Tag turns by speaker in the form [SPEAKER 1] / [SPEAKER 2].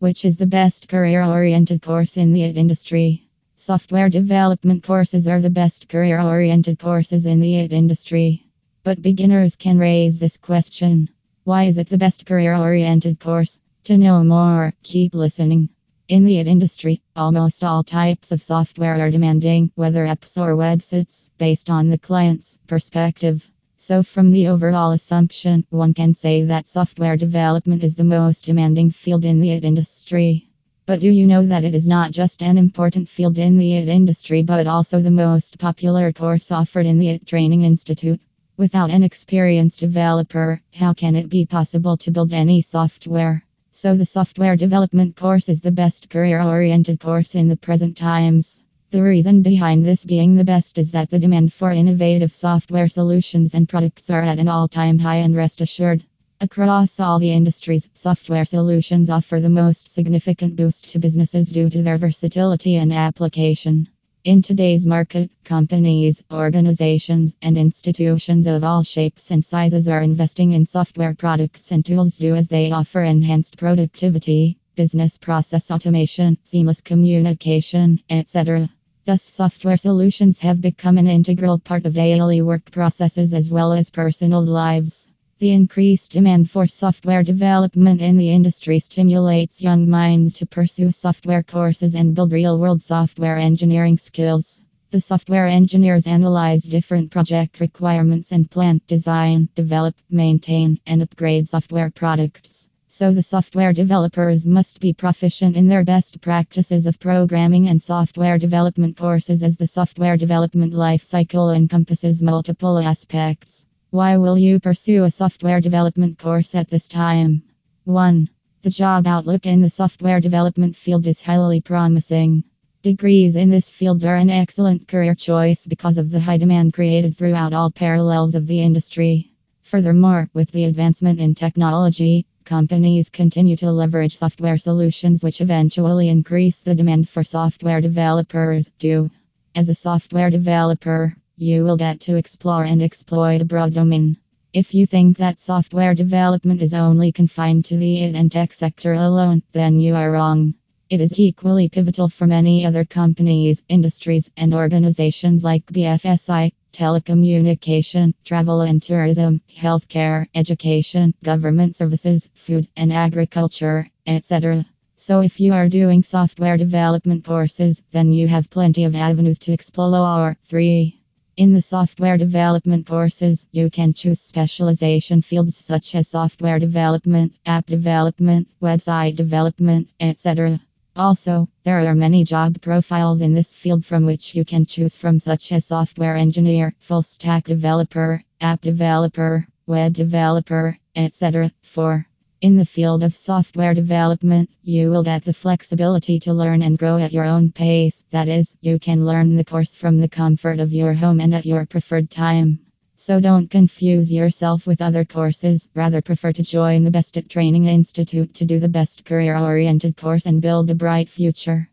[SPEAKER 1] Which is the best career oriented course in the IT industry? Software development courses are the best career oriented courses in the IT industry. But beginners can raise this question Why is it the best career oriented course? To know more, keep listening. In the IT industry, almost all types of software are demanding, whether apps or websites, based on the client's perspective. So, from the overall assumption, one can say that software development is the most demanding field in the IT industry. But do you know that it is not just an important field in the IT industry, but also the most popular course offered in the IT Training Institute? Without an experienced developer, how can it be possible to build any software? So, the software development course is the best career oriented course in the present times. The reason behind this being the best is that the demand for innovative software solutions and products are at an all time high and rest assured. Across all the industries, software solutions offer the most significant boost to businesses due to their versatility and application. In today's market, companies, organizations, and institutions of all shapes and sizes are investing in software products and tools due as they offer enhanced productivity, business process automation, seamless communication, etc. Thus, software solutions have become an integral part of daily work processes as well as personal lives. The increased demand for software development in the industry stimulates young minds to pursue software courses and build real world software engineering skills. The software engineers analyze different project requirements and plan, design, develop, maintain, and upgrade software products. So the software developers must be proficient in their best practices of programming and software development courses as the software development life cycle encompasses multiple aspects. Why will you pursue a software development course at this time? 1. The job outlook in the software development field is highly promising. Degrees in this field are an excellent career choice because of the high demand created throughout all parallels of the industry. Furthermore, with the advancement in technology, Companies continue to leverage software solutions which eventually increase the demand for software developers. Do as a software developer, you will get to explore and exploit a broad domain. If you think that software development is only confined to the IT and tech sector alone, then you are wrong. It is equally pivotal for many other companies, industries, and organizations like BFSI, telecommunication, travel and tourism, healthcare, education, government services, food and agriculture, etc. So, if you are doing software development courses, then you have plenty of avenues to explore. 3. In the software development courses, you can choose specialization fields such as software development, app development, website development, etc. Also, there are many job profiles in this field from which you can choose from, such as software engineer, full stack developer, app developer, web developer, etc. 4. In the field of software development, you will get the flexibility to learn and grow at your own pace. That is, you can learn the course from the comfort of your home and at your preferred time. So don't confuse yourself with other courses, rather prefer to join the Best IT Training Institute to do the best career oriented course and build a bright future.